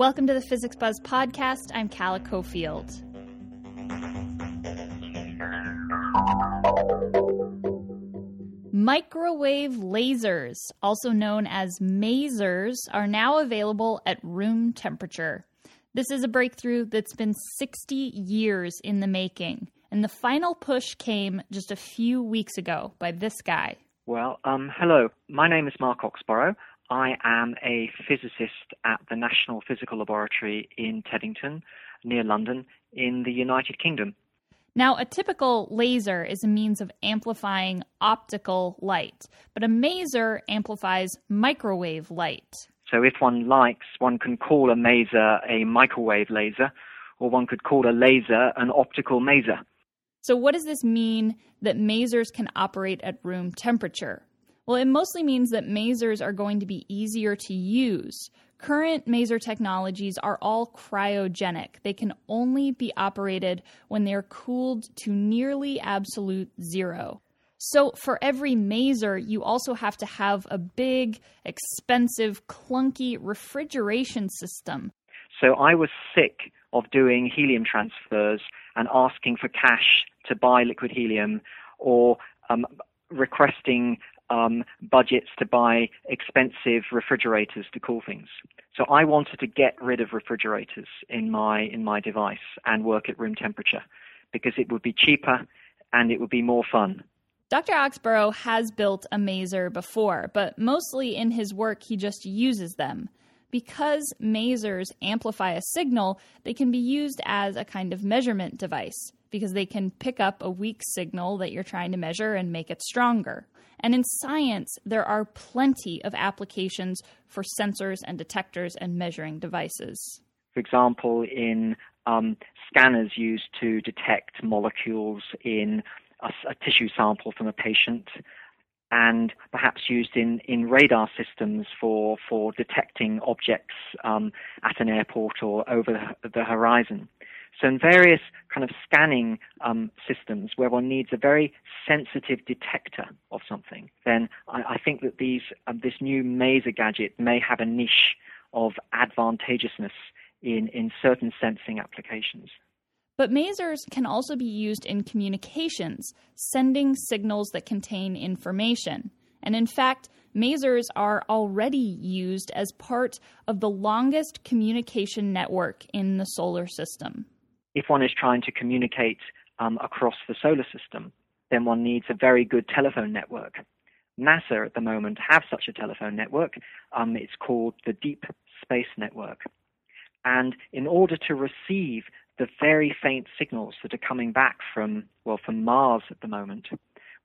Welcome to the Physics Buzz podcast. I'm Calla Cofield. Microwave lasers, also known as masers, are now available at room temperature. This is a breakthrough that's been 60 years in the making, and the final push came just a few weeks ago by this guy. Well, um, hello. My name is Mark Oxborrow. I am a physicist at the National Physical Laboratory in Teddington, near London, in the United Kingdom. Now, a typical laser is a means of amplifying optical light, but a maser amplifies microwave light. So, if one likes, one can call a maser a microwave laser, or one could call a laser an optical maser. So, what does this mean that masers can operate at room temperature? Well, it mostly means that masers are going to be easier to use. Current maser technologies are all cryogenic. They can only be operated when they're cooled to nearly absolute zero. So, for every maser, you also have to have a big, expensive, clunky refrigeration system. So, I was sick of doing helium transfers and asking for cash to buy liquid helium or um, requesting um, budgets to buy expensive refrigerators to cool things. So I wanted to get rid of refrigerators in my in my device and work at room temperature because it would be cheaper and it would be more fun. Dr. Oxborrow has built a maser before, but mostly in his work he just uses them. Because masers amplify a signal, they can be used as a kind of measurement device because they can pick up a weak signal that you're trying to measure and make it stronger. And in science, there are plenty of applications for sensors and detectors and measuring devices. For example, in um, scanners used to detect molecules in a, a, tissue sample from a patient, and perhaps used in, in radar systems for, for detecting objects um, at an airport or over the, the horizon. So in various kind of scanning um, systems where one needs a very sensitive detector of something, then I, I think that these um, this new Maser gadget may have a niche of advantageousness in, in certain sensing applications. But masers can also be used in communications, sending signals that contain information. And in fact, masers are already used as part of the longest communication network in the solar system if one is trying to communicate um, across the solar system, then one needs a very good telephone network. NASA at the moment have such a telephone network. Um, it's called the Deep Space Network. And in order to receive the very faint signals that are coming back from, well, from Mars at the moment,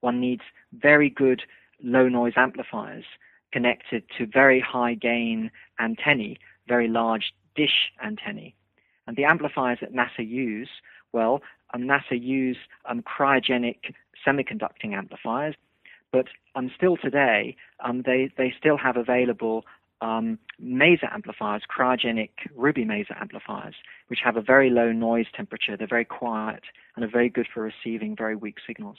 one needs very good low noise amplifiers connected to very high gain antennae, very large dish antennae. And the amplifiers that NASA use, well, um, NASA use um, cryogenic semiconducting amplifiers, but um, still today, um, they, they still have available um, maser amplifiers, cryogenic Ruby maser amplifiers, which have a very low noise temperature. They're very quiet and are very good for receiving very weak signals.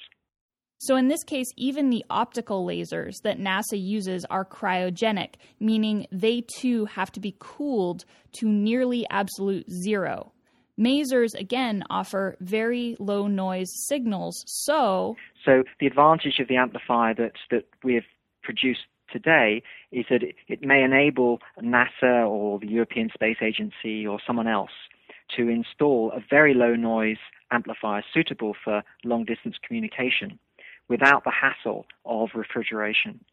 So, in this case, even the optical lasers that NASA uses are cryogenic, meaning they too have to be cooled to nearly absolute zero. Masers, again, offer very low noise signals, so. So, the advantage of the amplifier that, that we have produced today is that it, it may enable NASA or the European Space Agency or someone else to install a very low noise amplifier suitable for long distance communication without the hassle of refrigeration.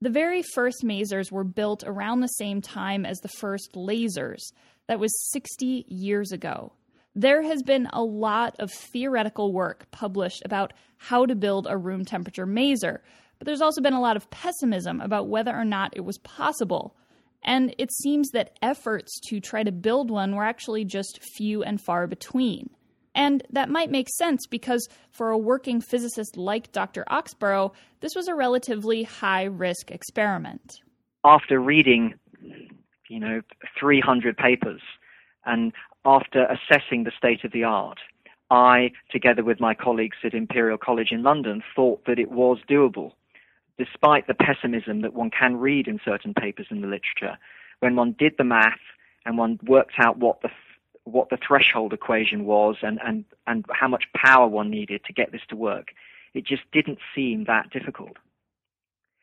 The very first masers were built around the same time as the first lasers. That was 60 years ago. There has been a lot of theoretical work published about how to build a room temperature maser, but there's also been a lot of pessimism about whether or not it was possible. And it seems that efforts to try to build one were actually just few and far between. And that might make sense because for a working physicist like Dr. Oxborrow, this was a relatively high risk experiment. After reading, you know, 300 papers and after assessing the state of the art, I, together with my colleagues at Imperial College in London, thought that it was doable, despite the pessimism that one can read in certain papers in the literature. When one did the math and one worked out what the what the threshold equation was and, and, and how much power one needed to get this to work. It just didn't seem that difficult.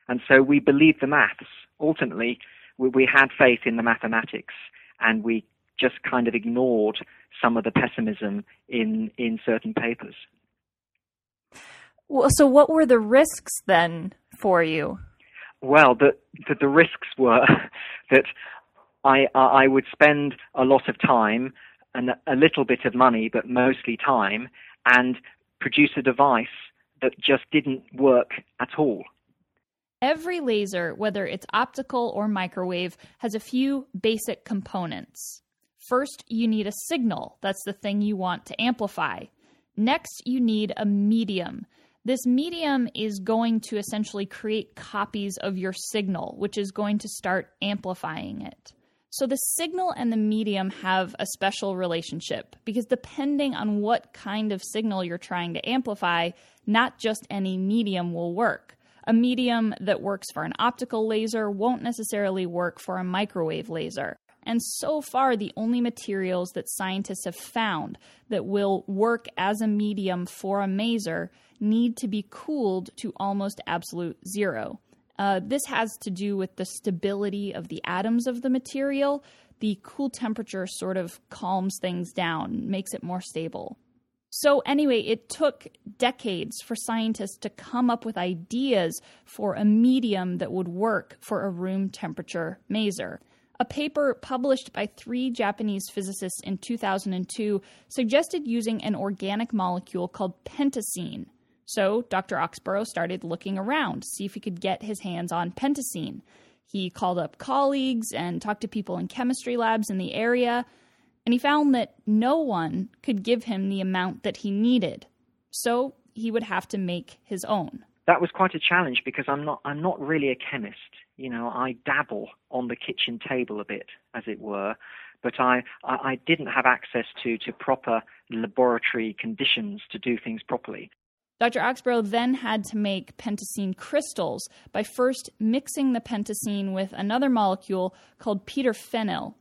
And so we believed the maths. Ultimately, we, we had faith in the mathematics and we just kind of ignored some of the pessimism in, in certain papers. Well, so what were the risks then for you? Well, the, the, the risks were that I, I would spend a lot of time and a little bit of money, but mostly time, and produce a device that just didn't work at all. Every laser, whether it's optical or microwave, has a few basic components. First, you need a signal. That's the thing you want to amplify. Next, you need a medium. This medium is going to essentially create copies of your signal, which is going to start amplifying it. So the signal and the medium have a special relationship because depending on what kind of signal you're trying to amplify, not just any medium will work. A medium that works for an optical laser won't necessarily work for a microwave laser. And so far, the only materials that scientists have found that will work as a medium for a maser need to be cooled to almost absolute zero. Uh, this has to do with the stability of the atoms of the material. The cool temperature sort of calms things down, makes it more stable. So, anyway, it took decades for scientists to come up with ideas for a medium that would work for a room temperature maser. A paper published by three Japanese physicists in 2002 suggested using an organic molecule called pentacene. So Dr. Oxborrow started looking around to see if he could get his hands on pentacene. He called up colleagues and talked to people in chemistry labs in the area, and he found that no one could give him the amount that he needed. So he would have to make his own. That was quite a challenge because I'm not I'm not really a chemist. You know, I dabble on the kitchen table a bit, as it were, but I, I didn't have access to, to proper laboratory conditions to do things properly. Dr. Oxborrow then had to make pentacene crystals by first mixing the pentacene with another molecule called p-terphenyl.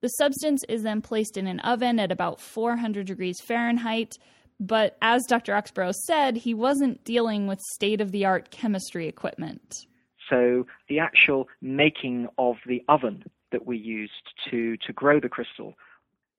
The substance is then placed in an oven at about 400 degrees Fahrenheit, but as Dr. Oxborrow said, he wasn't dealing with state of the art chemistry equipment. So the actual making of the oven that we used to, to grow the crystal,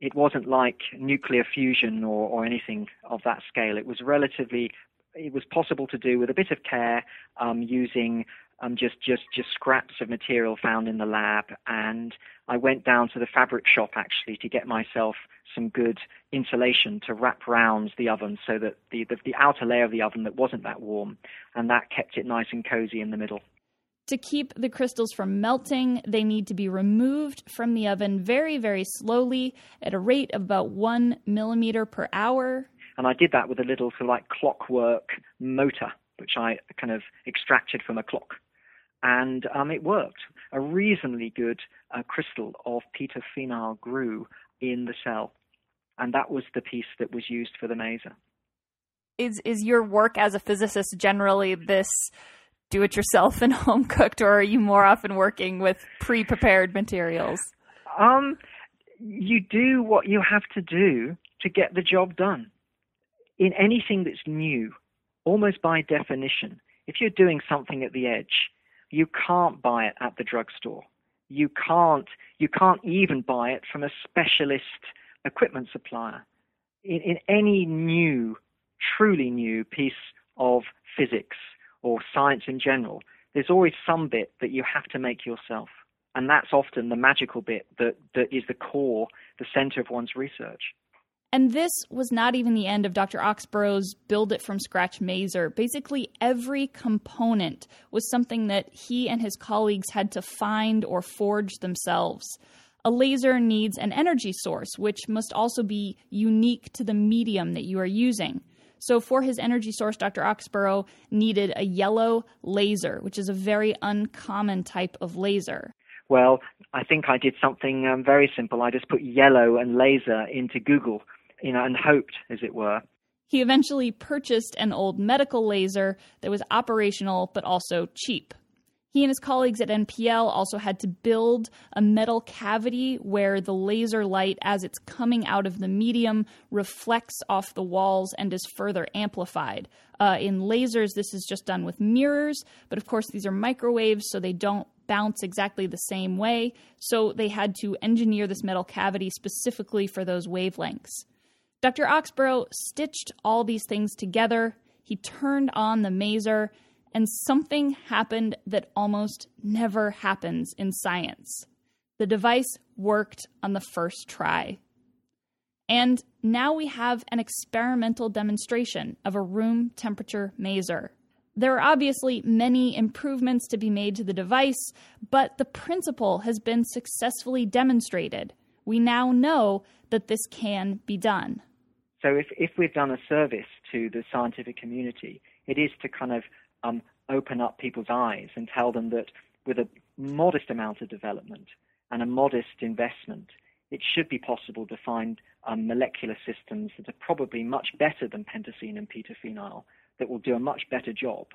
it wasn't like nuclear fusion or, or anything of that scale. It was relatively it was possible to do with a bit of care um, using um, just just just scraps of material found in the lab, and I went down to the fabric shop actually to get myself some good insulation to wrap round the oven so that the, the the outer layer of the oven that wasn't that warm, and that kept it nice and cozy in the middle. To keep the crystals from melting, they need to be removed from the oven very, very slowly at a rate of about one millimeter per hour. And I did that with a little sort of like clockwork motor, which I kind of extracted from a clock. And um, it worked. A reasonably good uh, crystal of Peter phenyl grew in the cell. And that was the piece that was used for the maser. Is, is your work as a physicist generally this do it yourself and home cooked, or are you more often working with pre prepared materials? Um, you do what you have to do to get the job done in anything that's new, almost by definition, if you're doing something at the edge, you can't buy it at the drugstore. You can't, you can't even buy it from a specialist equipment supplier. In, in any new, truly new piece of physics or science in general, there's always some bit that you have to make yourself. And that's often the magical bit that, that is the core, the center of one's research. And this was not even the end of Dr. Oxborrow's build it from scratch maser. Basically, every component was something that he and his colleagues had to find or forge themselves. A laser needs an energy source, which must also be unique to the medium that you are using. So, for his energy source, Dr. Oxborrow needed a yellow laser, which is a very uncommon type of laser. Well, I think I did something um, very simple. I just put yellow and laser into Google you know, and hoped, as it were. He eventually purchased an old medical laser that was operational but also cheap. He and his colleagues at NPL also had to build a metal cavity where the laser light, as it's coming out of the medium, reflects off the walls and is further amplified. Uh, in lasers, this is just done with mirrors, but of course, these are microwaves, so they don't bounce exactly the same way. So they had to engineer this metal cavity specifically for those wavelengths. Dr. Oxborrow stitched all these things together. He turned on the maser and something happened that almost never happens in science. The device worked on the first try. And now we have an experimental demonstration of a room temperature maser. There are obviously many improvements to be made to the device, but the principle has been successfully demonstrated. We now know that this can be done. So, if, if we've done a service to the scientific community, it is to kind of um, open up people's eyes and tell them that with a modest amount of development and a modest investment, it should be possible to find um, molecular systems that are probably much better than pentacene and p-terphenyl that will do a much better job.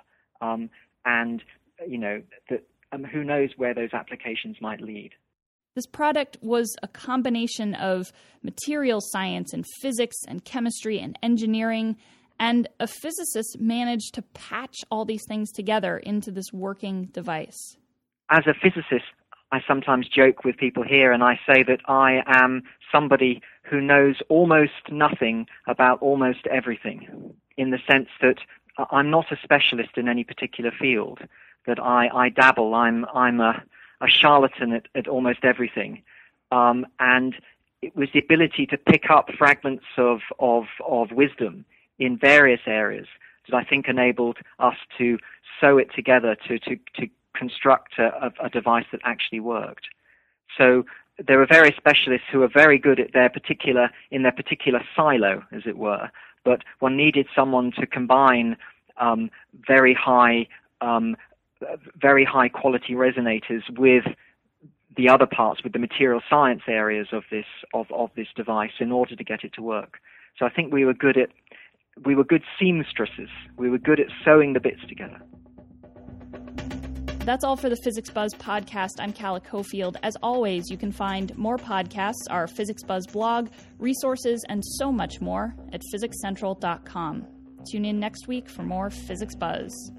Um, and, you know, that, um, who knows where those applications might lead. This product was a combination of material science and physics and chemistry and engineering and a physicist managed to patch all these things together into this working device. As a physicist, I sometimes joke with people here and I say that I am somebody who knows almost nothing about almost everything, in the sense that I'm not a specialist in any particular field, that I, I dabble, I'm, I'm a, a charlatan at, at almost everything. Um, and it was the ability to pick up fragments of, of, of wisdom in various areas that I think enabled us to sew it together to, to, to construct a, a device that actually worked. So there are various specialists who are very good at their particular in their particular silo, as it were. But one needed someone to combine um, very high, um, very high quality resonators with the other parts, with the material science areas of this of, of this device, in order to get it to work. So I think we were good at we were good seamstresses. We were good at sewing the bits together. That's all for the Physics Buzz podcast. I'm Calla Cofield. As always, you can find more podcasts, our Physics Buzz blog, resources, and so much more at physicscentral.com. Tune in next week for more Physics Buzz.